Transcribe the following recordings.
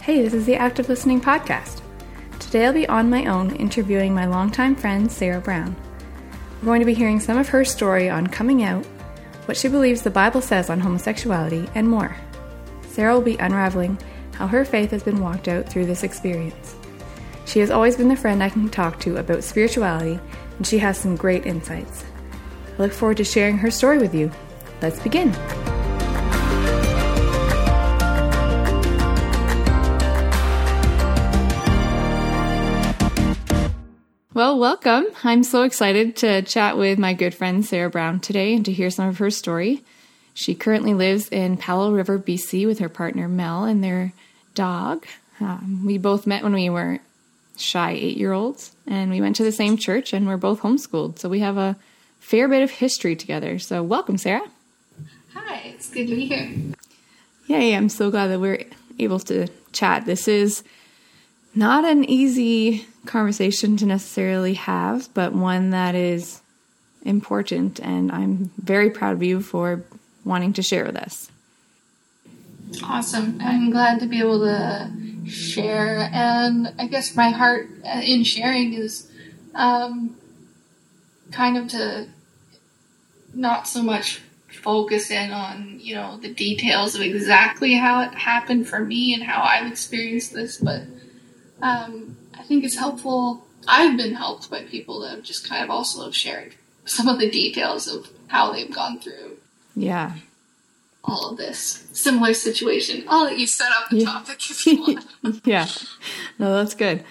Hey, this is the Active Listening Podcast. Today I'll be on my own interviewing my longtime friend, Sarah Brown. We're going to be hearing some of her story on coming out, what she believes the Bible says on homosexuality, and more. Sarah will be unraveling how her faith has been walked out through this experience. She has always been the friend I can talk to about spirituality, and she has some great insights. I look forward to sharing her story with you. Let's begin. Well, welcome. I'm so excited to chat with my good friend Sarah Brown today and to hear some of her story. She currently lives in Powell River, BC, with her partner Mel and their dog. Um, we both met when we were shy eight year olds, and we went to the same church, and we're both homeschooled. So we have a fair bit of history together. So, welcome, Sarah. Hi, it's good to be here. Yay, I'm so glad that we're able to chat. This is not an easy conversation to necessarily have, but one that is important, and I'm very proud of you for wanting to share with us. Awesome. I'm glad to be able to share, and I guess my heart in sharing is um, kind of to not so much focus in on you know the details of exactly how it happened for me and how I've experienced this, but um, I think it's helpful. I've been helped by people that have just kind of also have shared some of the details of how they've gone through. Yeah. All of this similar situation. I'll let you set up the yeah. topic if you want. yeah. No, that's good.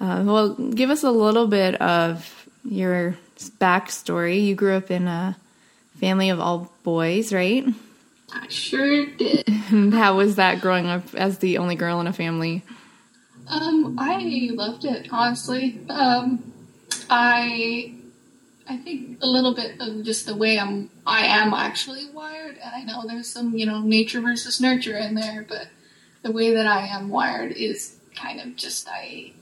Uh, well, give us a little bit of your backstory. You grew up in a family of all boys, right? I sure did. How was that growing up as the only girl in a family? Um, I loved it honestly. Um, I I think a little bit of just the way I'm I am actually wired, and I know there's some you know nature versus nurture in there, but the way that I am wired is kind of just I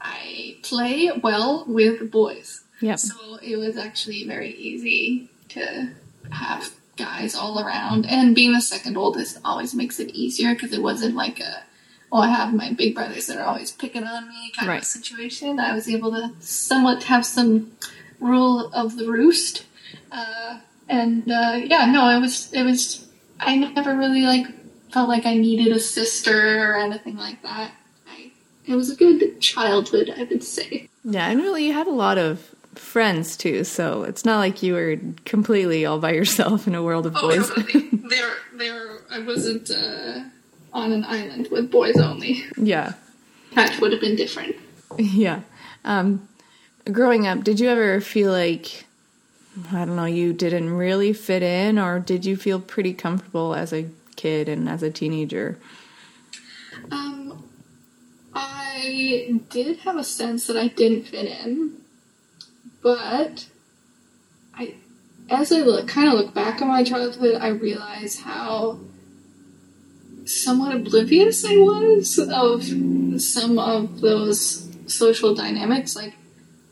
I play well with boys. Yeah. So it was actually very easy to have guys all around, and being the second oldest always makes it easier because it wasn't like a well, I have my big brothers that are always picking on me kind right. of situation. I was able to somewhat have some rule of the roost. Uh, and uh, yeah, no, it was it was. I never really like felt like I needed a sister or anything like that. I, it was a good childhood, I would say. Yeah, and really, you had a lot of friends too, so it's not like you were completely all by yourself in a world of oh, boys. Totally. they were. They were. I wasn't. Uh, on an island with boys only. Yeah. That would have been different. Yeah. Um, growing up, did you ever feel like, I don't know, you didn't really fit in, or did you feel pretty comfortable as a kid and as a teenager? Um, I did have a sense that I didn't fit in, but I, as I look, kind of look back on my childhood, I realize how somewhat oblivious I was of some of those social dynamics. Like,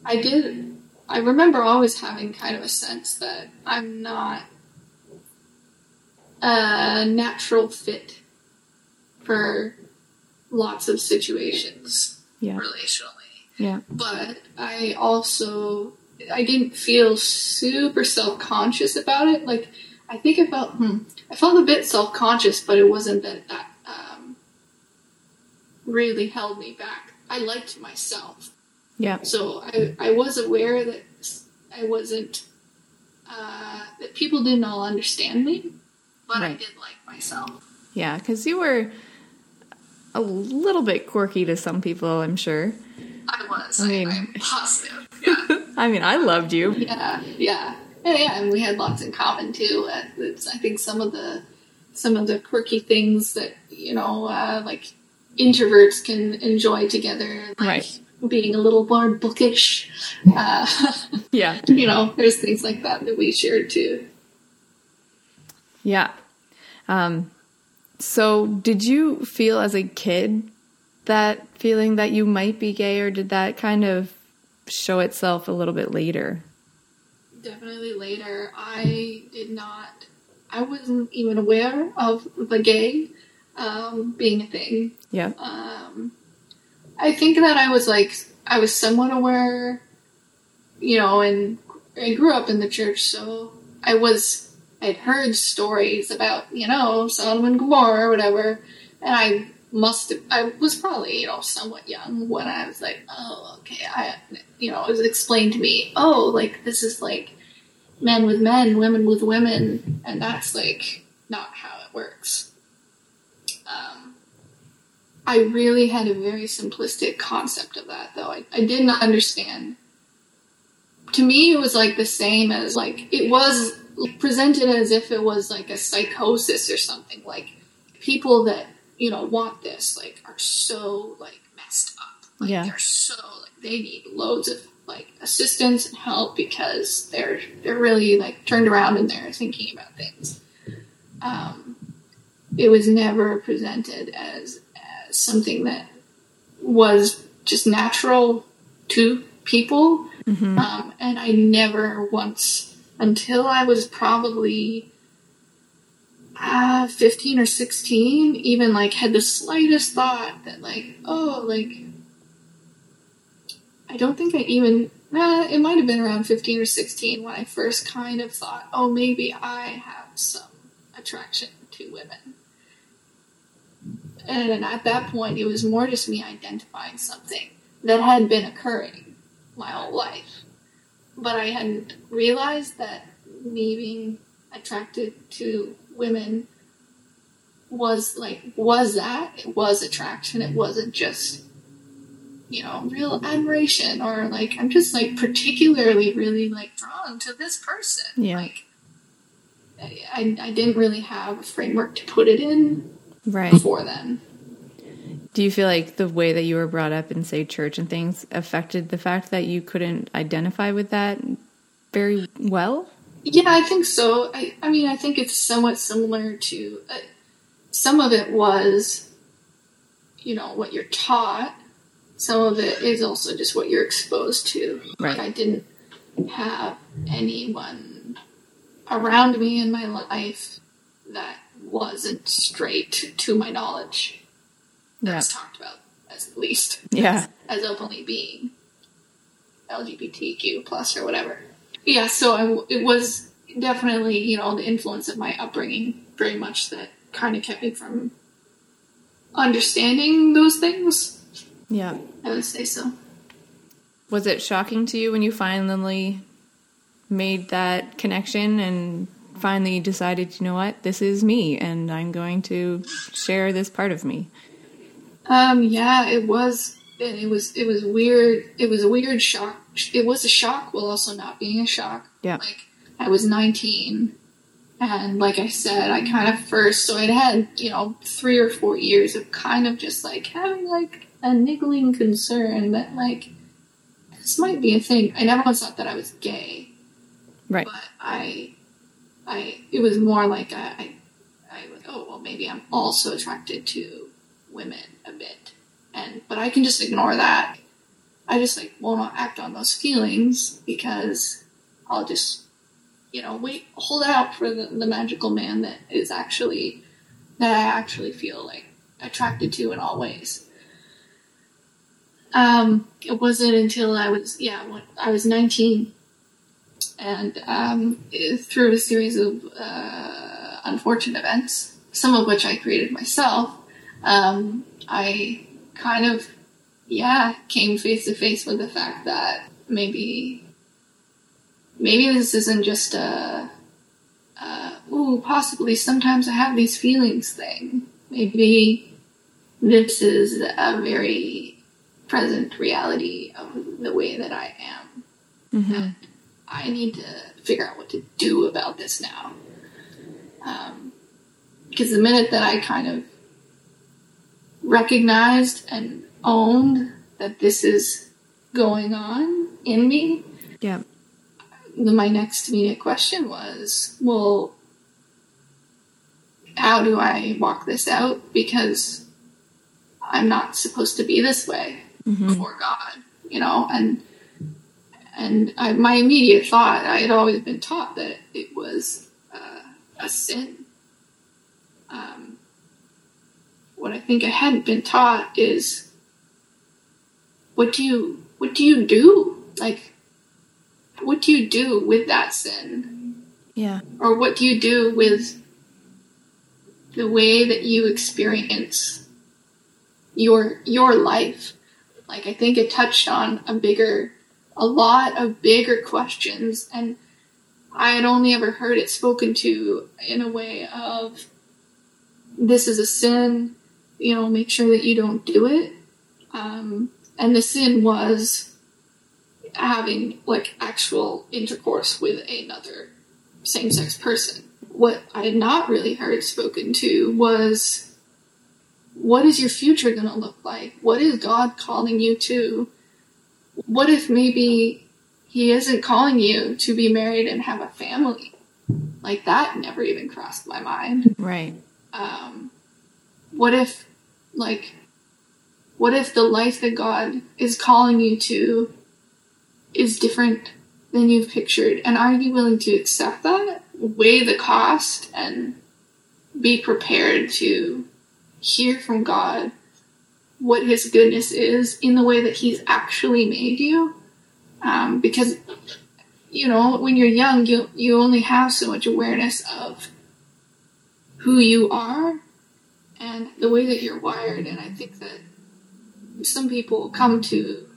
I did, I remember always having kind of a sense that I'm not a natural fit for lots of situations yeah. relationally. Yeah. But I also, I didn't feel super self conscious about it. Like, I think I felt, hmm, I felt a bit self conscious, but it wasn't that that um, really held me back. I liked myself. Yeah. So I, I was aware that I wasn't, uh, that people didn't all understand me, but right. I did like myself. Yeah, because you were a little bit quirky to some people, I'm sure. I was. I mean, I'm positive. Yeah. I mean, I loved you. Yeah, yeah. Yeah, yeah, and we had lots in common too. Uh, I think some of the some of the quirky things that you know, uh, like introverts can enjoy together, like right. being a little more bookish. Uh, yeah, you know, there's things like that that we shared too. Yeah. Um, so, did you feel as a kid that feeling that you might be gay, or did that kind of show itself a little bit later? Definitely later. I did not. I wasn't even aware of the gay. um, being a thing. Yeah. Um, I think that I was like I was somewhat aware, you know, and I grew up in the church, so I was I'd heard stories about you know Sodom and Gomorrah or whatever, and I must have I was probably you know somewhat young when I was like, oh okay, I you know it was explained to me, oh like this is like men with men, women with women, and that's like not how it works. Um, I really had a very simplistic concept of that, though. I, I did not understand. To me, it was like the same as like it was presented as if it was like a psychosis or something. Like people that you know want this like are so like messed up. Like Yeah. they're so like they need loads of like assistance and help because they're they're really like turned around and they're thinking about things. Um, it was never presented as, as something that was just natural to people. Um, and I never once, until I was probably uh, 15 or 16, even like had the slightest thought that, like, oh, like, I don't think I even, it might have been around 15 or 16 when I first kind of thought, oh, maybe I have some attraction to women. And at that point, it was more just me identifying something that had been occurring my whole life. But I hadn't realized that me being attracted to women was like, was that? It was attraction. It wasn't just, you know, real admiration or like, I'm just like particularly really like drawn to this person. Yeah. Like, I, I, didn't really have a framework to put it in Right. before then. Do you feel like the way that you were brought up in, say, church and things affected the fact that you couldn't identify with that very well? Yeah, I think so. I, I mean, I think it's somewhat similar to uh, some of it was, you know, what you're taught. Some of it is also just what you're exposed to. Right. Like, I didn't have anyone around me in my life that wasn't straight to my knowledge. Yeah. That's talked about as least Yeah. as openly being LGBTQ plus or whatever. Yeah, so I, it was definitely you know the influence of my upbringing very much that kind of kept me from understanding those things. Yeah. I would say so. Was it shocking to you when you finally made that connection and finally decided, you know what, this is me and I'm going to share this part of me? Um, yeah, it was. It was. It was weird. It was a weird shock. It was a shock while also not being a shock. Yeah. Like I was 19, and like I said, I kind of first. So I'd had you know three or four years of kind of just like having like a niggling concern that like this might be a thing. I never once thought that I was gay, Right. but I, I. It was more like I. I, I was, oh well, maybe I'm also attracted to women a bit, and but I can just ignore that. I just like won't act on those feelings because I'll just, you know, wait, hold out for the, the magical man that is actually that I actually feel like attracted to in all ways. Um, it wasn't until I was yeah, I was nineteen, and um, through a series of uh, unfortunate events, some of which I created myself, um, I kind of, yeah, came face to face with the fact that maybe, maybe this isn't just a, uh, ooh, possibly sometimes I have these feelings thing. Maybe this is a very present reality of the way that I am. Mhm. I need to figure out what to do about this now. Because the minute that I kind of recognized and owned that this is going on in me, Yeah. my next immediate question was, well, how do I walk this out? Because I'm not supposed to be this way before God, you know, and and I, my immediate thought, I had always been taught that it was uh, a sin. Um, what I think I hadn't been taught is what do you what do you do? Like what do you do with that sin? Yeah. Or what do you do with the way that you experience your your life? Like I think it touched on a bigger a lot of bigger questions and I had only ever heard it spoken to in a way of this is a sin, you know, make sure that you don't do it. Um, and the sin was having like actual intercourse with another same sex person. What I had not really heard spoken to was what is your future going to look like? What is God calling you to? What if maybe He isn't calling you to be married and have a family? Like that never even crossed my mind. Right. Um, what if, like, what if the life that God is calling you to is different than you've pictured? And are you willing to accept that? Weigh the cost and be prepared to hear from God what His goodness is in the way that He's actually made you. Um, because, you know, when you're young, you, you only have so much awareness of who you are and the way that you're wired. And I think that some people come to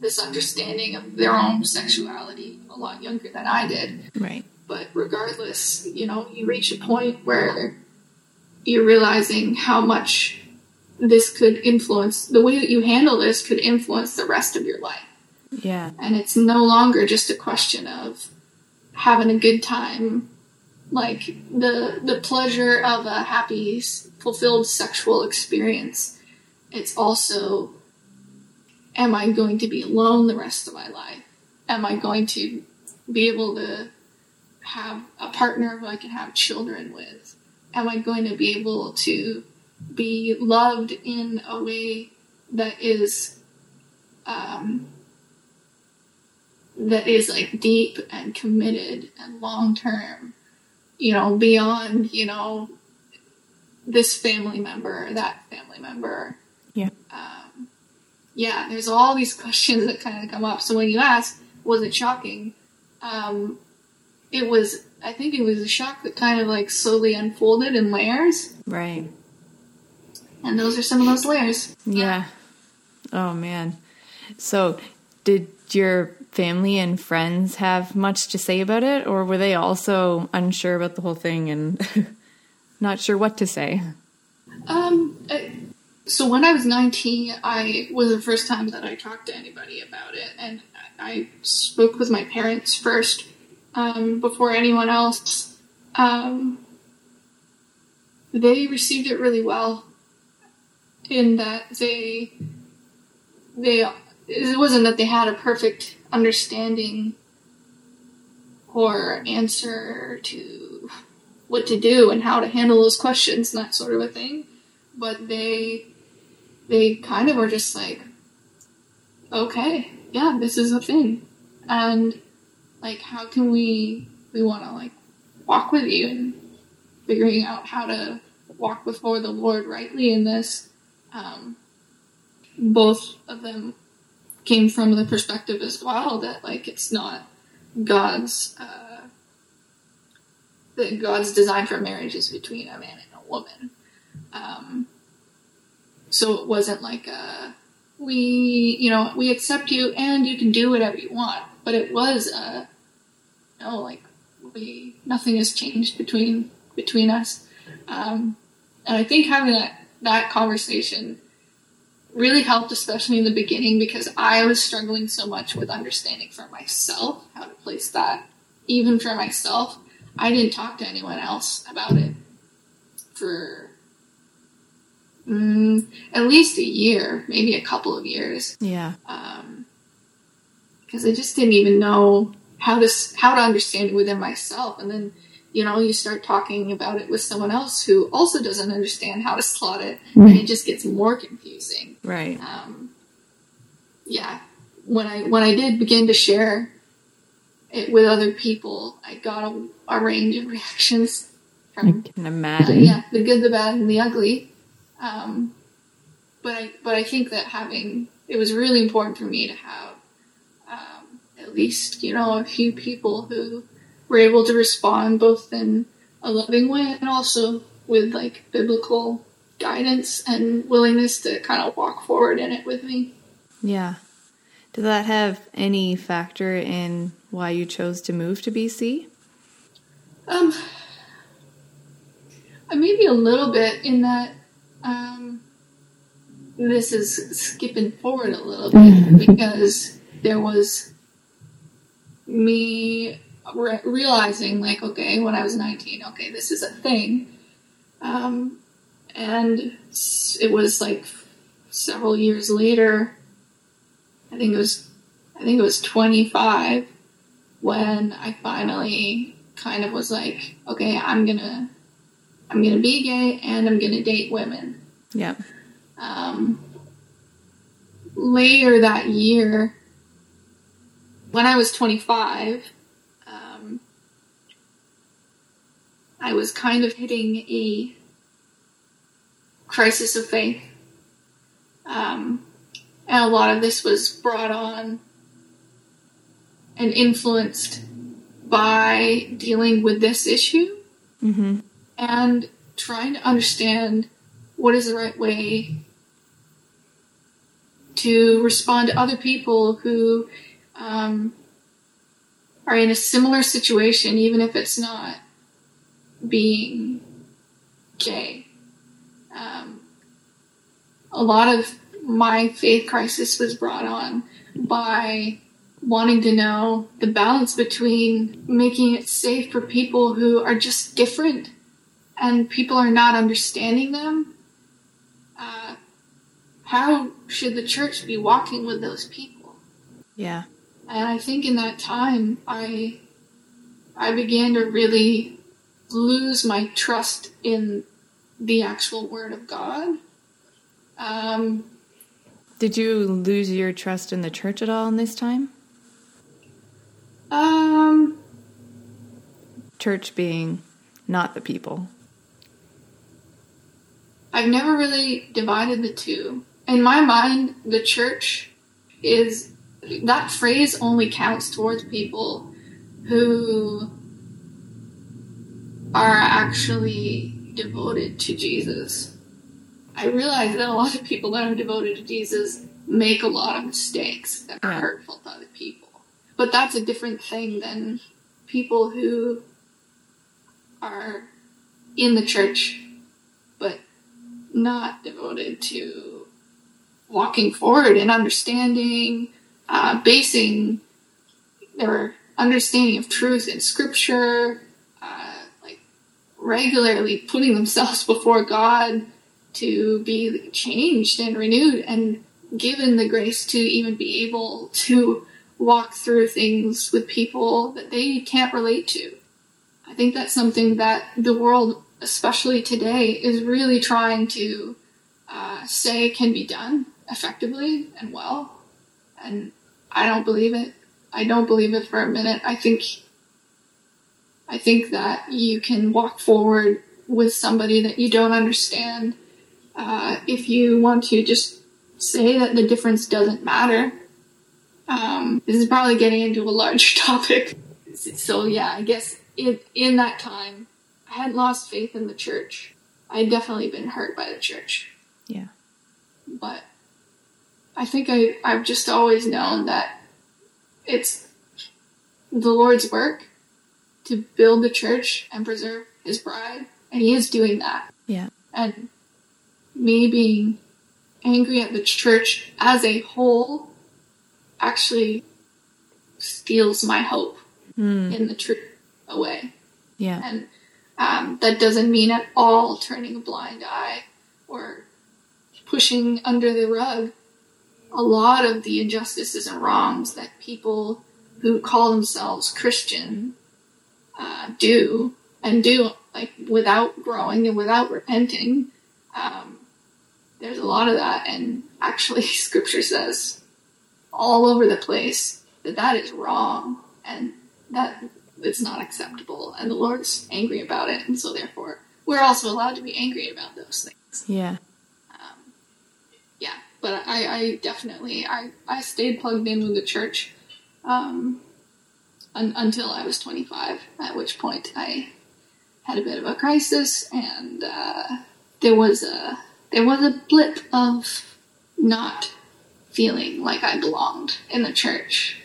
this understanding of their own sexuality a lot younger than I did. Right. But regardless, you know, you reach a point where you're realizing how much this could influence the way that you handle this could influence the rest of your life. Yeah. And it's no longer just a question of having a good time, like the the pleasure of a happy, fulfilled sexual experience. It's also am I going to be alone the rest of my life? Am I going to be able to have a partner who I can have children with? Am I going to be able to be loved in a way that is um, that is like deep and committed and long term, you know, beyond, you know, this family member, that family member. Yeah. Um, yeah, there's all these questions that kind of come up. So when you ask, was it shocking? Um, it was, I think it was a shock that kind of like slowly unfolded in layers. Right. And those are some of those layers. Yeah. Oh man. So, did your family and friends have much to say about it, or were they also unsure about the whole thing and not sure what to say? Um, I- so when I was 19, I was the first time that I talked to anybody about it, and I spoke with my parents first um, before anyone else. Um, they received it really well, in that they they it wasn't that they had a perfect understanding or answer to what to do and how to handle those questions and that sort of a thing but they they kind of were just like okay yeah this is a thing and like how can we we want to like walk with you and figuring out how to walk before the lord rightly in this? Um, both of them came from the perspective as well that like it's not god's uh, that god's design for marriage is between a man and a woman. Um, so it wasn't like a we you know we accept you and you can do whatever you want but it was uh no like we nothing has changed between between us. Um, and i think having that that conversation really helped especially in the beginning because i was struggling so much with understanding for myself how to place that even for myself. I didn't talk to anyone else about it for mm, at least a year maybe a couple of years. Yeah. um, because I just didn't even know how to how to understand it within myself. And then you know you start talking about it with someone else who also doesn't understand how to slot it, and it just gets more confusing. Right. Um, yeah, when I when I did begin to share it with other people, I got a, a range of reactions I from can uh, imagine. yeah, the good, the bad, and the ugly. Um, but I but I think that having it was really important for me to have at least you know a few people who were able to respond both in a loving way and also with like biblical guidance and willingness to kind of walk forward in it with me. Yeah. Did that have any factor in why you chose to move to BC? Um, maybe a little bit in that um, this is skipping forward a little bit because there was me re- realizing, like, okay, when I was 19, okay, this is a thing. Um, and it was like several years later, I think it was, I think it was 25 when I finally kind of was like, okay, I'm gonna, I'm gonna be gay and I'm gonna date women. Yeah. Um, later that year, when I was 25, um, I was kind of hitting a crisis of faith. Um, and a lot of this was brought on and influenced by dealing with this issue Mm-hmm. and trying to understand what is the right way to respond to other people who um, are in a similar situation, even if it's not being gay. Um, a lot of my faith crisis was brought on by wanting to know the balance between making it safe for people who are just different and people are not understanding them. Uh, how should the church be walking with those people? Yeah. And I think in that time, I I began to really lose my trust in the actual Word of God. Um, Did you lose your trust in the church at all in this time? um, Church being not the people. I've never really divided the two. In my mind, the church is that phrase only counts towards people who are actually devoted to Jesus. I realize that a lot of people that are devoted to Jesus make a lot of mistakes that are hurtful to other people. But that's a different thing than people who are in the church but not devoted to walking forward and understanding, uh, basing their understanding of truth in scripture, uh, like regularly putting themselves before God to be changed and renewed and given the grace to even be able to walk through things with people that they can't relate to. I think that's something that the world, especially today, is really trying to uh, say can be done effectively and well. And I don't believe it. I don't believe it for a minute. I think I think that you can walk forward with somebody that you don't understand uh, if you want to just say that the difference doesn't matter. Um, this is probably getting into a larger topic. So yeah, I guess in in that time, I hadn't lost faith in the church. I had definitely been hurt by the church, Yeah. but I think I I've just always known that it's the Lord's work to build the church and preserve His bride, and He is doing that. Yeah. And me being angry at the church as a whole actually steals my hope Mm. in the truth away. Yeah. And um, that doesn't mean at all turning a blind eye or pushing under the rug a lot of the injustices and wrongs that people who call themselves Christian uh, do and do like without growing and without repenting. Um, there's a lot of that, and actually, Scripture says all over the place that that is wrong and that it's not acceptable, and the Lord's angry about it, and so therefore we're also allowed to be angry about those things. Yeah. But I, I definitely I, I stayed plugged in with the church um, un, until I was 25. At which point I had a bit of a crisis, and uh, there was a there was a blip of not feeling like I belonged in the church.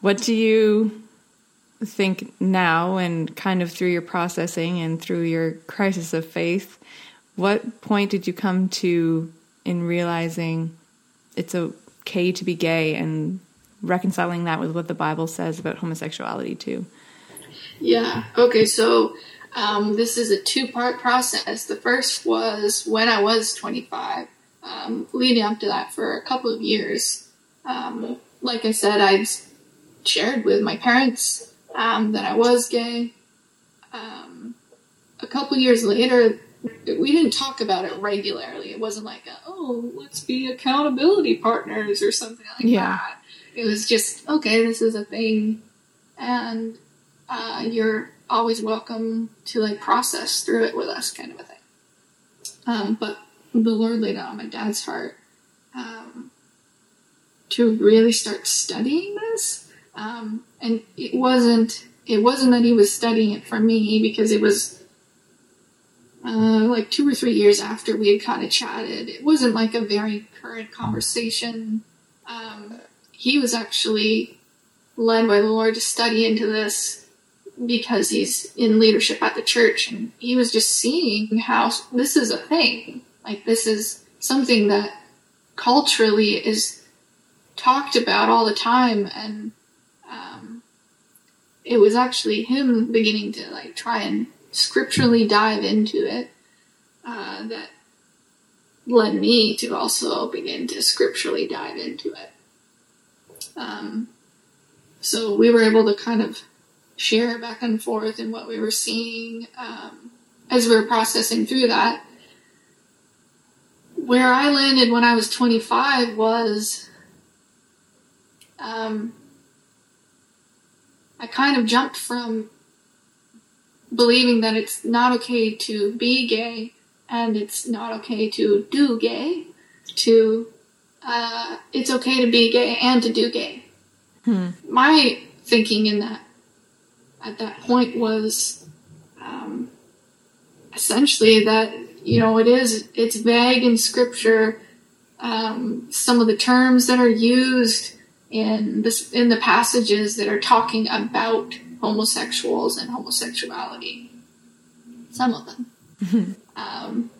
What do you think now, and kind of through your processing and through your crisis of faith? What point did you come to in realizing it's okay to be gay and reconciling that with what the Bible says about homosexuality too? Yeah. Okay. So um, this is a two part process. The first was when I was 25. Um, leading up to that for a couple of years. Um, like I said, I'd shared with my parents um, that I was gay. Um, a couple years later, we didn't talk about it regularly. It wasn't like, a, oh, let's be accountability partners or something like yeah. that. It was just, okay, this is a thing, and uh, you're always welcome to like process through it with us, kind of a thing. Um, but the Lord laid it on my dad's heart um, to really start studying this. Um, and it wasn't it wasn't that he was studying it for me because it was uh, like two or three years after we had kind of chatted. It wasn't like a very current conversation. Um, he was actually led by the Lord to study into this because he's in leadership at the church and he was just seeing how this is a thing like this is something that culturally is talked about all the time, and um, it was actually him beginning to like try and scripturally dive into it uh, that led me to also begin to scripturally dive into it. Um, so we were able to kind of share back and forth in what we were seeing um, as we were processing through that where I landed when I was 25 was um, I kind of jumped from believing that it's not okay to be gay and it's not okay to do gay to uh, it's okay to be gay and to do gay. Hmm. My thinking in that at that point was um, essentially that you know, it is, it's vague in scripture. Um, some of the terms that are used in this, in the passages that are talking about homosexuals and homosexuality. Some of them. Mm-hmm. Um,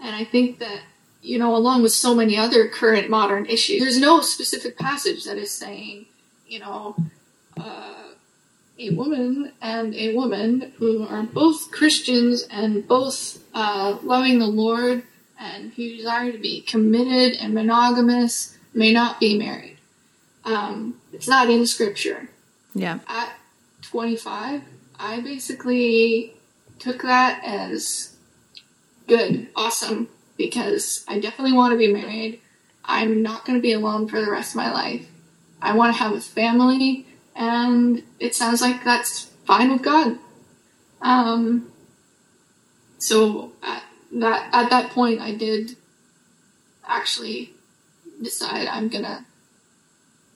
and I think that, you know, along with so many other current modern issues, there's no specific passage that is saying, you know, uh, a woman and a woman who are both Christians and both uh, loving the Lord and who desire to be committed and monogamous may not be married. Um, it's not in scripture. Yeah. At 25, I basically took that as good, awesome, because I definitely want to be married. I'm not going to be alone for the rest of my life. I want to have a family and it sounds like that's fine with God. Um, so at that at that point, I did actually decide I'm gonna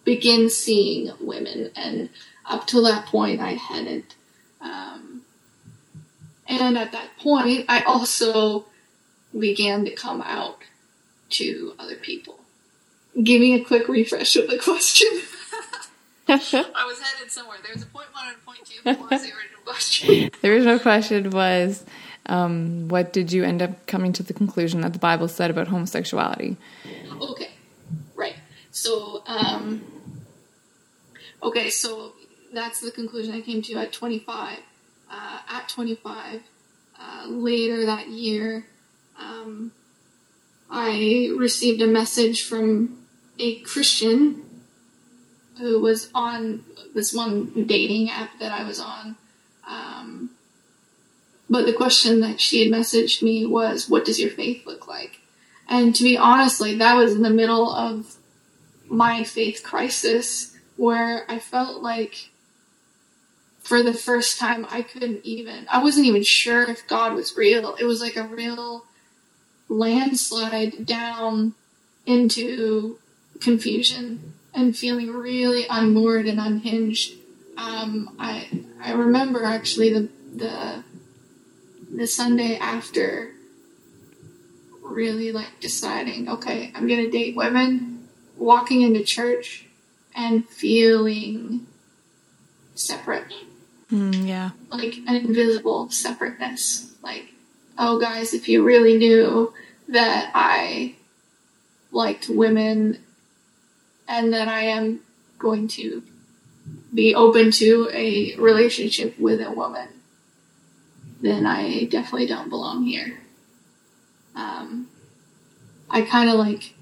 begin seeing women, and up to that point, I hadn't. Um, and at that point, I also began to come out to other people. Give me a quick refresh of the question. I was headed somewhere. There was a point one and a point two. What was the original question? the original question was, um, what did you end up coming to the conclusion that the Bible said about homosexuality? Okay, right. So, um, okay, so that's the conclusion I came to at 25. Uh, at 25, uh, later that year, um, I received a message from a Christian who was on this one dating app that I was on. Um, but the question that she had messaged me was, What does your faith look like? And to be honest, like that was in the middle of my faith crisis where I felt like for the first time I couldn't even, I wasn't even sure if God was real. It was like a real landslide down into confusion and feeling really unmoored and unhinged. Um, I I remember actually the the the Sunday after really like deciding, okay, I'm gonna date women, walking into church and feeling separate. Mm, yeah. Like an invisible separateness. Like, oh guys, if you really knew that I liked women and that I am going to be open to a relationship with a woman, then I definitely don't belong here. Um, I kind of like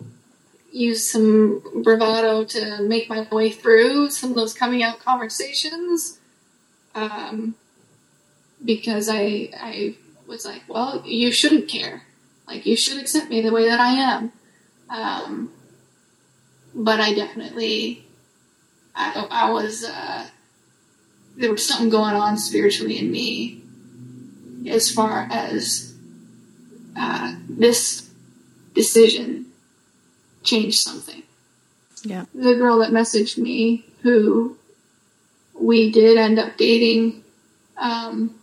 use some bravado to make my way through some of those coming out conversations. Um, because I, I was like, well, you shouldn't care. Like, you should accept me the way that I am. Um, but I definitely, I, I was, uh, there was something going on spiritually in me as far as uh, this decision changed something. Yeah. The girl that messaged me, who we did end up dating, um,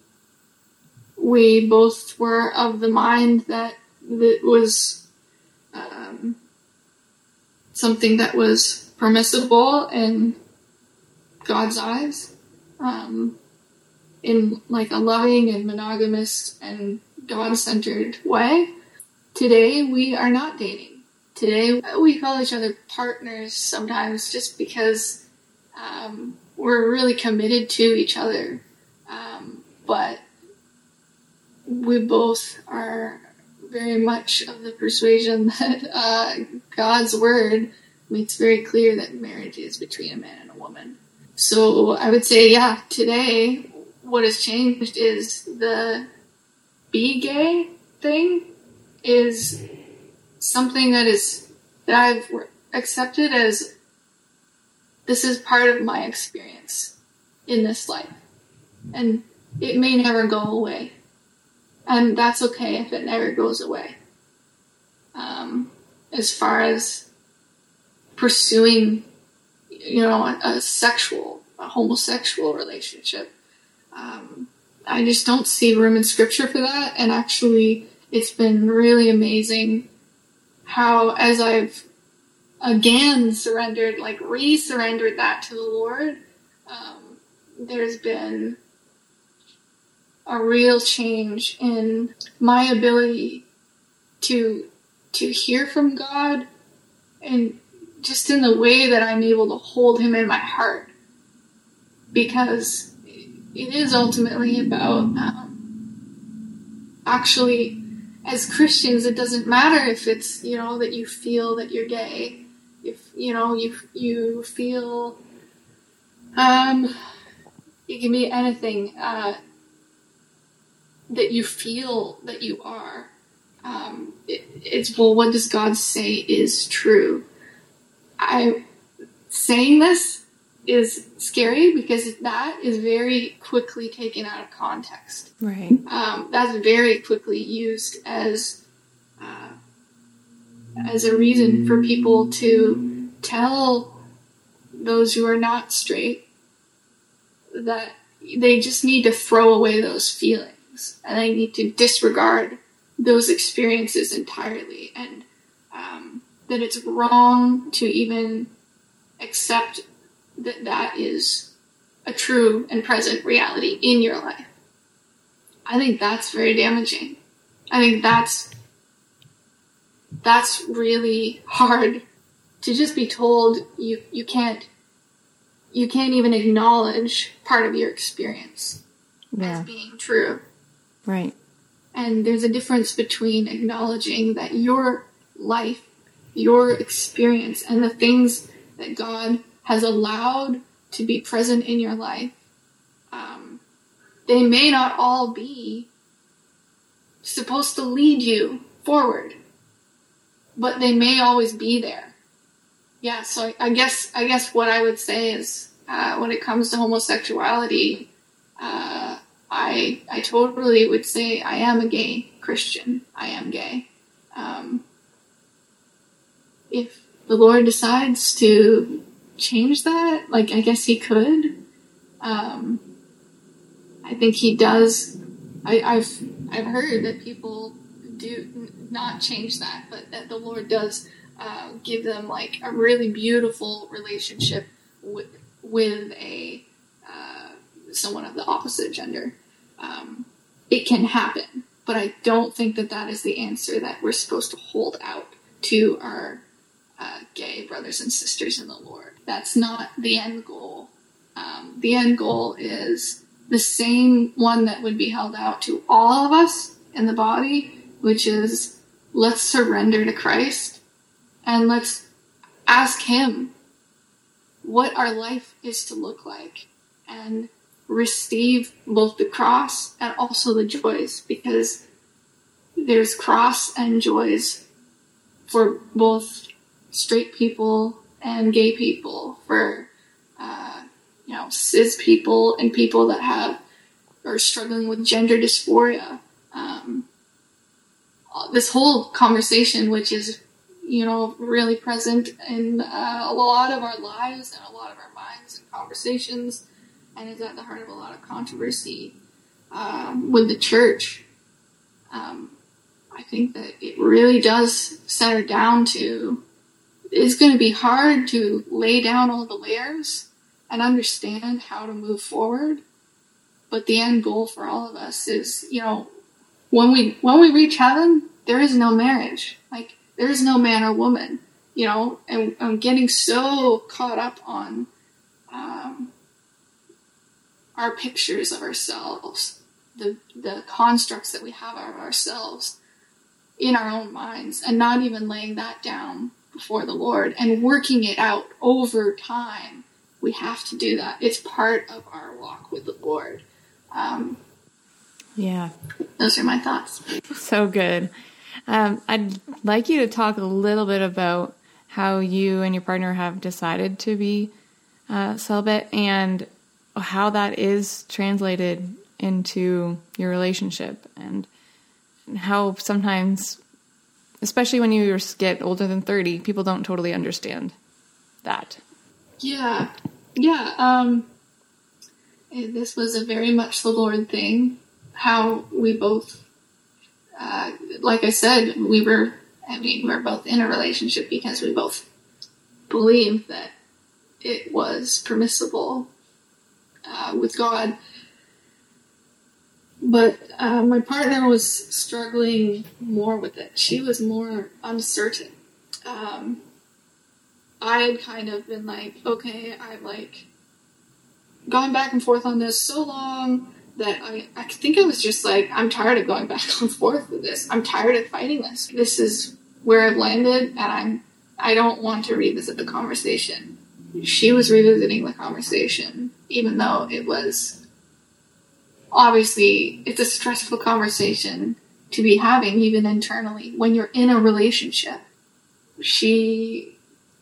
we both were of the mind that it was um, something that was permissible in God's eyes, um, in like a loving and monogamous and God centered way. Today we are not dating. Today we call each other partners sometimes just because um, we're really committed to each other. Um, but we both are very much of the persuasion that uh, God's word makes very clear that marriage is between a man and a woman. So I would say, yeah, today what has changed is the be gay thing is something that is that I've accepted as this is part of my experience in this life. And it may never go away. And that's okay if it never goes away. Um, as far as pursuing, you know, a, a sexual, a homosexual relationship, um, I just don't see room in scripture for that. And actually, it's been really amazing how, as I've again surrendered, like re surrendered that to the Lord, um, there's been a real change in my ability to to hear from God and just in the way that I'm able to hold him in my heart. Because it is ultimately about um, actually as Christians it doesn't matter if it's you know that you feel that you're gay if you know you you feel um it can be anything uh, that you feel that you are. Um, it, it's well, what does God say is true? I saying this is scary because that is very quickly taken out of context. Right. Um, that's very quickly used as uh, as a reason for people to tell those who are not straight that they just need to throw away those feelings and they need to disregard those experiences entirely and um, that it's wrong to even accept that that is a true and present reality in your life. I think that's very damaging. I think that's that's really hard to just be told you you can't you can't even acknowledge part of your experience Yeah. as being true. Right. And there's a difference between acknowledging that your life, your experience, and the things that God has allowed to be present in your life, um, they may not all be supposed to lead you forward, but they may always be there. Yeah, so I, guess I guess what I would say is uh, when it comes to homosexuality, uh, I I totally would say I am a gay Christian. I am gay. Um, if the Lord decides to change that, like I guess He could. Um, I think He does. I, I've I've heard that people do not change that, but that the Lord does uh, give them like a really beautiful relationship with with a uh, someone of the opposite gender. Um, it can happen, but I don't think that that is the answer that we're supposed to hold out to our uh, gay brothers and sisters in the Lord. That's not the end goal. Um, the end goal is the same one that would be held out to all of us in the body, which is let's surrender to Christ and let's ask Him what our life is to look like and receive both the cross and also the joys because there's cross and joys for both straight people and gay people, for uh, you know cis people and people that have are struggling with gender dysphoria. Um, this whole conversation, which is you know really present in uh, a lot of our lives and a lot of our minds and conversations, and is at the heart of a lot of controversy um, with the church. Um, I think that it really does center down to it's going to be hard to lay down all the layers and understand how to move forward. But the end goal for all of us is, you know, when we when we reach heaven, there is no marriage. Like there is no man or woman, you know. And I'm getting so caught up on um, our pictures of ourselves, the the constructs that we have of ourselves in our own minds, and not even laying that down before the Lord and working it out over time. We have to do that. It's part of our walk with the Lord. Um, yeah. Those are my thoughts. So good. Um, I'd like you to talk a little bit about how you and your partner have decided to be uh, celibate and how that is translated into your relationship and how sometimes especially when you get older than 30 people don't totally understand that. Yeah. Yeah um this was a very much the lord thing. How we both uh, like i said we were i mean we are both in a relationship because we both believed that it was permissible uh, with god but uh, my partner was struggling more with it. She was more uncertain. Um, I had kind of been like, okay, I've like gone back and forth on this so long that I, I think I was just like, I'm tired of going back and forth with this. I'm tired of fighting this. This is where I've landed, and I'm I don't want to revisit the conversation. She was revisiting the conversation, even though it was obviously it's a stressful conversation to be having even internally when you're in a relationship. She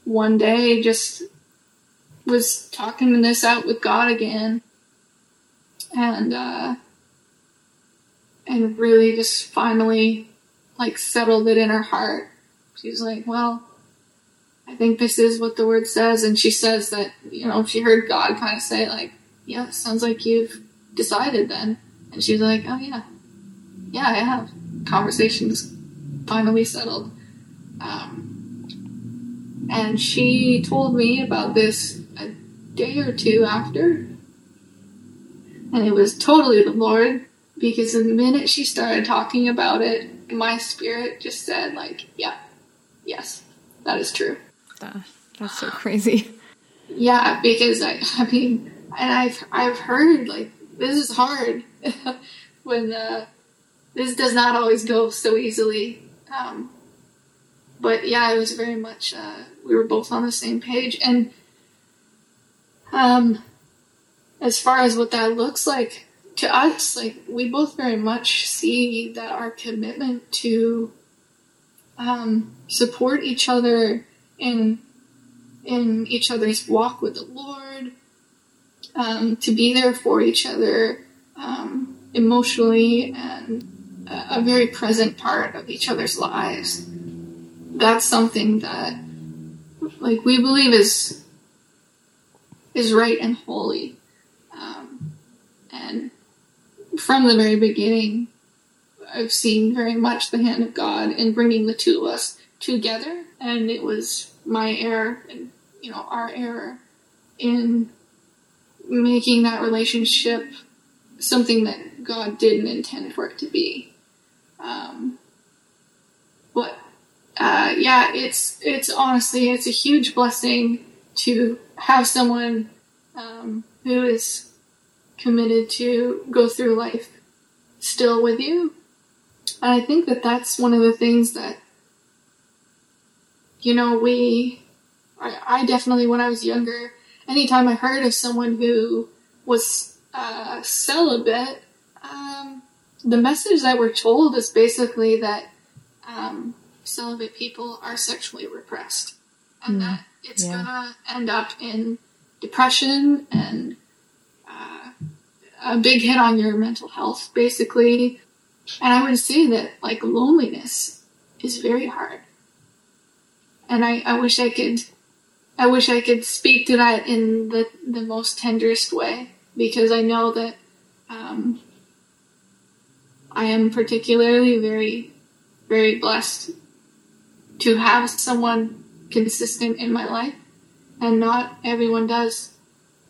one day just was talking this out with God again and uh and really just finally like settled it in her heart. She's like, Well, I think this is what the word says and she says that, you know, she heard God kind of say like, Yeah, sounds like you've decided then? And she was like, oh yeah, yeah, I have. Conversations finally settled. Um, and she told me about this a day or two after. And it was totally the Lord because the minute she started talking about it, my spirit just said, like, yeah, yes, that is true. That, that's so crazy. Yeah, because I, I mean, and I've I've heard like this is hard when uh, this does not always go so easily. Um, but yeah, it was very much uh, we were both on the same page, and um, as far as what that looks like to us, like we both very much see that our commitment to um, support each other in in each other's walk with the Lord, um, to be there for each other um, emotionally and a, a very present part of each other's lives. That's something that like we believe is is right and holy. Um, and from the very beginning, I've seen very much the hand of God in bringing the two of us together, and it was my error and you know our error in making that relationship something that God didn't intend for it to be. Um, but uh, yeah, it's it's honestly it's a huge blessing to have someone um, who is committed to go through life still with you. And I think that that's one of the things that you know we I, I definitely when I was younger, anytime I heard of someone who was uh, celibate, um, the message that we're told is basically that um, celibate people are sexually repressed, and mm, that it's yeah. gonna end up in depression and uh, a big hit on your mental health, basically. And I would say that like loneliness is very hard, and I, I wish I could. I wish I could speak to that in the, the most tenderest way because I know that um, I am particularly very, very blessed to have someone consistent in my life, and not everyone does.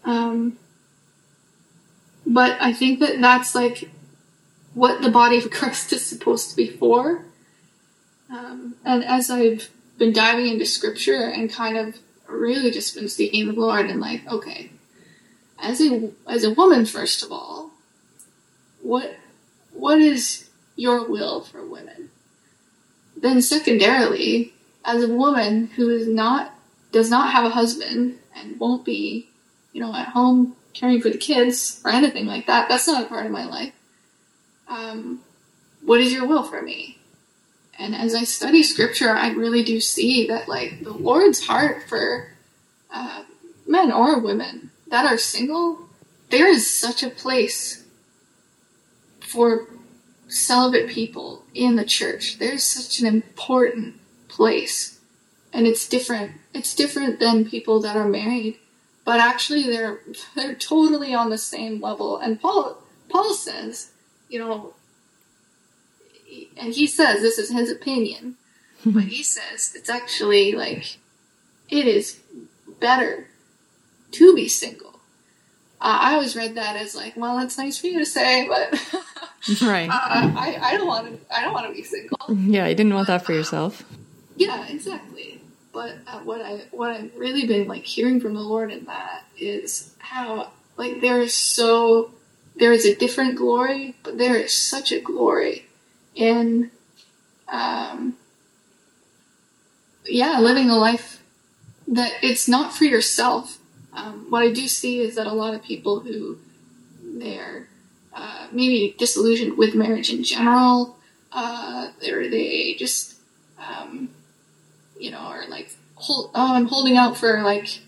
Um, but I think that that's like what the body of Christ is supposed to be for. Um, and as I've been diving into scripture and kind of really just been seeking the Lord and like, okay, as a as a woman, first of all, what what is your will for women? Then secondarily, as a woman who is not does not have a husband and won't be, you know, at home caring for the kids or anything like that, that's not a part of my life. Um, what is your will for me? And as I study scripture, I really do see that, like, the Lord's heart for uh, men or women that are single, there is such a place for celibate people in the church. There's such an important place. And it's different. It's different than people that are married. But actually they're they're totally on the same level. And Paul Paul says, you know, and he says this is his opinion, but he says it's actually like it is better to be single. Uh, I always read that as like, well, that's nice for you to say, but right. Uh, I, I don't want to. I don't want to be single. Yeah, you didn't want that for yourself. Yeah, exactly. But uh, what I what I've really been like hearing from the Lord in that is how like there is so there is a different glory, but there is such a glory in um yeah living a life that it's not for yourself um, what I do see is that a lot of people who they're uh, maybe disillusioned with marriage in general, uh, or they just, um, you know, are like, hold, oh, I'm holding out for like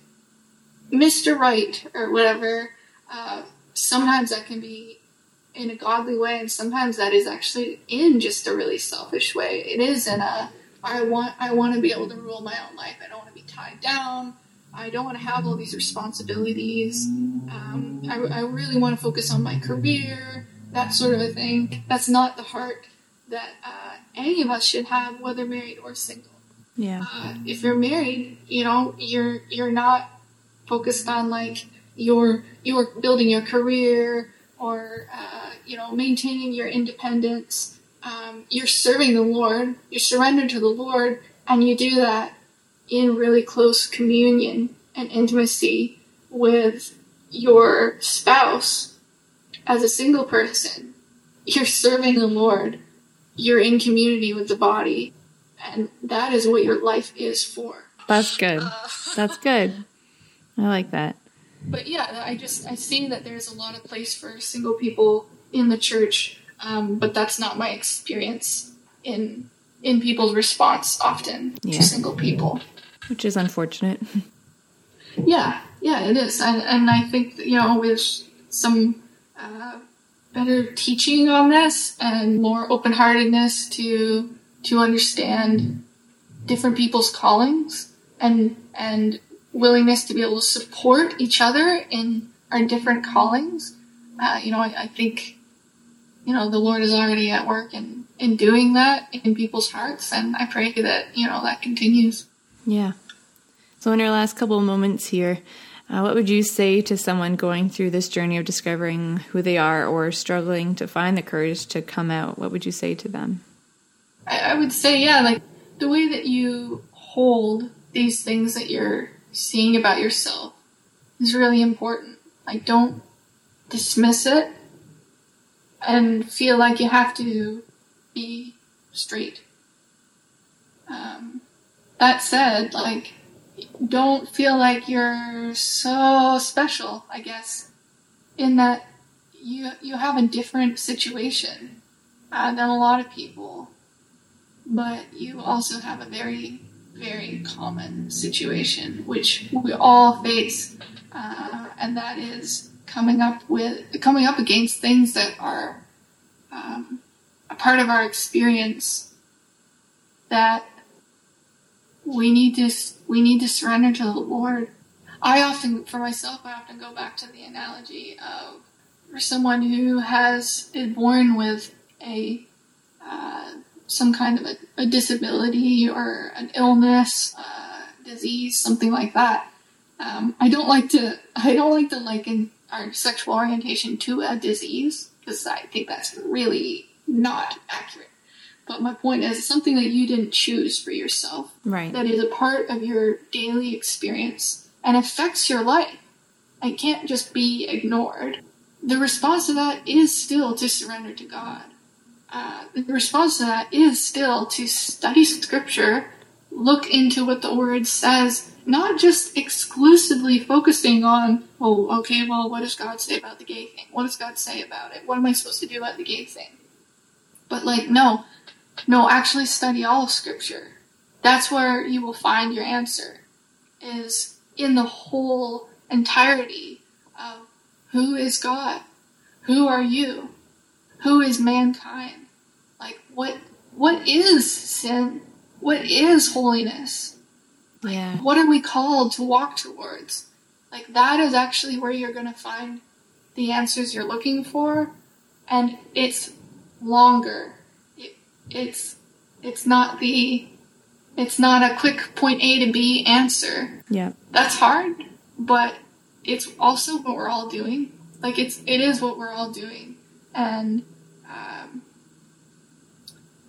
Mr. Right or whatever. Uh, sometimes that can be in a godly way, and sometimes that is actually in just a really selfish way. It is in a I want I want to be able to rule my own life. I don't want to be tied down. I don't want to have all these responsibilities. Um, I, I really want to focus on my career, that sort of a thing. That's not the heart that uh, any of us should have, whether married or single. Yeah. Uh, if you're married, you know, you're you're not focused on like your you're building your career or uh, you know maintaining your independence. Um, you're serving the Lord. You're surrendered to the Lord, and you do that in really close communion and intimacy with your spouse as a single person. You're serving the Lord. You're in community with the body. And that is what your life is for. That's good. Uh, That's good. I like that. But yeah, I just I see that there's a lot of place for single people in the church, um, but that's not my experience in in people's response often yeah. to single people which is unfortunate. Yeah, yeah, it is, and and I think you know with some uh, better teaching on this and more open heartedness to to understand different people's callings and and willingness to be able to support each other in our different callings. Uh, you know, I, I, think, you know, the Lord is already at work in, in doing that in people's hearts. And I pray that, you know, that continues. Yeah. So in our last couple of moments here, uh, what would you say to someone going through this journey of discovering who they are or struggling to find the courage to come out? What would you say to them? I, I would say, yeah, like the way that you hold these things that you're seeing about yourself is really important. Like, don't dismiss it and feel like you have to be straight. Um, that said, like, don't feel like you're so special, I guess, in that you, you have a different situation uh, than a lot of people, but you also have a very very common situation, which we all face, uh, and that is coming up with coming up against things that are um, a part of our experience that we need to we need to surrender to the Lord. I often, for myself, I often go back to the analogy of for someone who has is born with a uh, some kind of a, a disability or an illness, uh, disease, something like that. Um, I don't like to I don't like to liken our sexual orientation to a disease because I think that's really not accurate. But my point is, something that you didn't choose for yourself. Right. That is a part of your daily experience and affects your life. It can't just be ignored. The response to that is still to surrender to God uh, the response to that is still to study scripture, look into what the word says, not just exclusively focusing on, oh, okay, well, what does God say about the gay thing? What does God say about it? What am I supposed to do about the gay thing? But like, no, no, actually study all of scripture. That's where you will find your answer, is in the whole entirety of who is God? Who are you? Who is mankind? What what is sin? What is holiness? Yeah. What are we called to walk towards? Like that is actually where you're going to find the answers you're looking for and it's longer. It, it's it's not the it's not a quick point A to B answer. Yeah. That's hard, but it's also what we're all doing. Like it's it is what we're all doing. And um,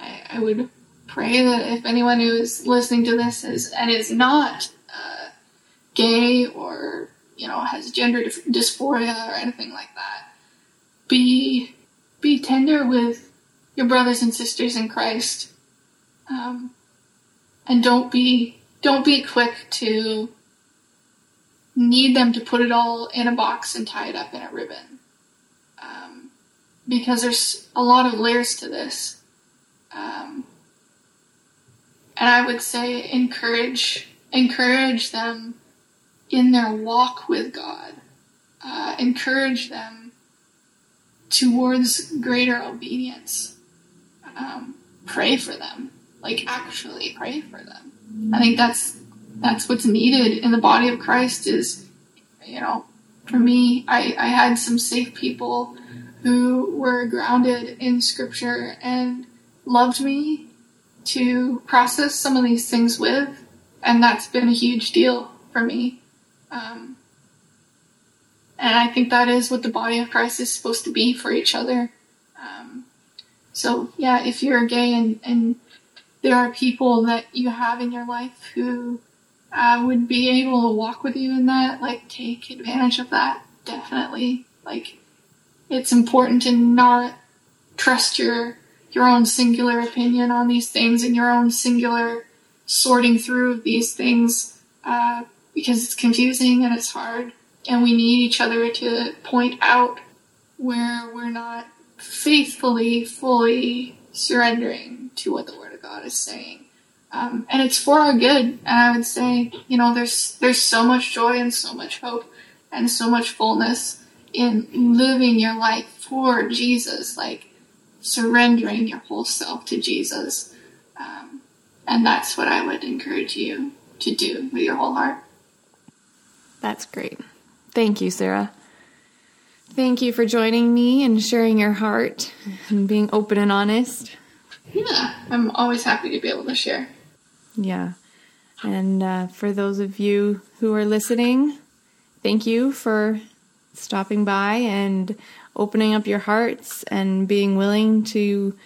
I, I would pray that if anyone who is listening to this is and is not uh, gay or you know has gender dysphoria or anything like that, be be tender with your brothers and sisters in Christ, um, and don't be don't be quick to need them to put it all in a box and tie it up in a ribbon, um, because there's a lot of layers to this. Um, and I would say encourage encourage them in their walk with God. Uh, encourage them towards greater obedience. Um, pray for them, like actually pray for them. I think that's that's what's needed in the body of Christ. Is you know, for me, I I had some safe people who were grounded in Scripture and loved me to process some of these things with, and that's been a huge deal for me. Um, and I think that is what the body of Christ is supposed to be for each other. Um, so yeah, if you're gay and, and there are people that you have in your life who uh, would be able to walk with you in that, like take advantage of that. Definitely, like it's important to not trust your your own singular opinion on these things and your own singular sorting through of these things uh, because it's confusing and it's hard. And we need each other to point out where we're not faithfully, fully surrendering to what the Word of God is saying. Um, and it's for our good. And I would say, you know, there's there's so much joy and so much hope and so much fullness in living your life for Jesus. Like surrendering your whole self to Jesus. Um, and that's what I would encourage you to do with your whole heart. That's great. Thank you, Sarah. Thank you for joining me and sharing your heart and being open and honest. Yeah, I'm always happy to be able to share. Yeah. And uh, for those of you who are listening, thank you for stopping by and opening up your hearts and being willing to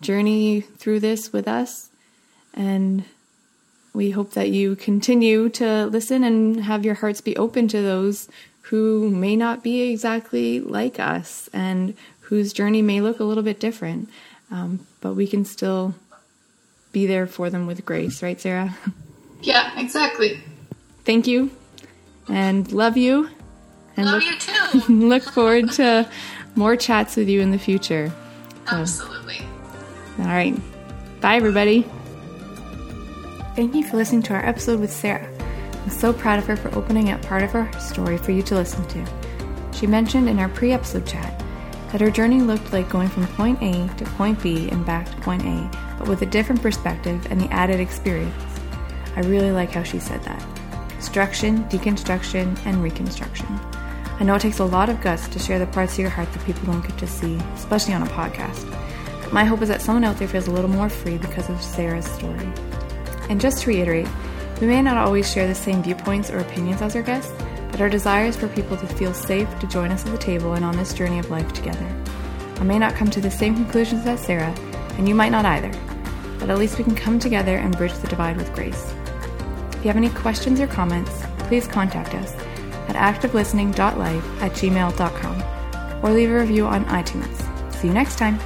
journey through this with us. And we hope that you continue to listen and have your hearts be open to those who may not be exactly like us and whose journey may look a little bit different. Um, but we can still be there for them with grace, right, Sarah? Yeah, exactly. Thank you and love you. And Love look, you too. look forward to more chats with you in the future. Absolutely. All right. Bye, everybody. Thank you for listening to our episode with Sarah. I'm so proud of her for opening up part of her story for you to listen to. She mentioned in our pre episode chat that her journey looked like going from point A to point B and back to point A, but with a different perspective and the added experience. I really like how she said that construction, deconstruction, and reconstruction. I know it takes a lot of guts to share the parts of your heart that people don't get to see, especially on a podcast. But my hope is that someone out there feels a little more free because of Sarah's story. And just to reiterate, we may not always share the same viewpoints or opinions as our guests, but our desire is for people to feel safe to join us at the table and on this journey of life together. I may not come to the same conclusions as Sarah, and you might not either, but at least we can come together and bridge the divide with grace. If you have any questions or comments, please contact us at activelistening.life at gmail.com or leave a review on iTunes. See you next time.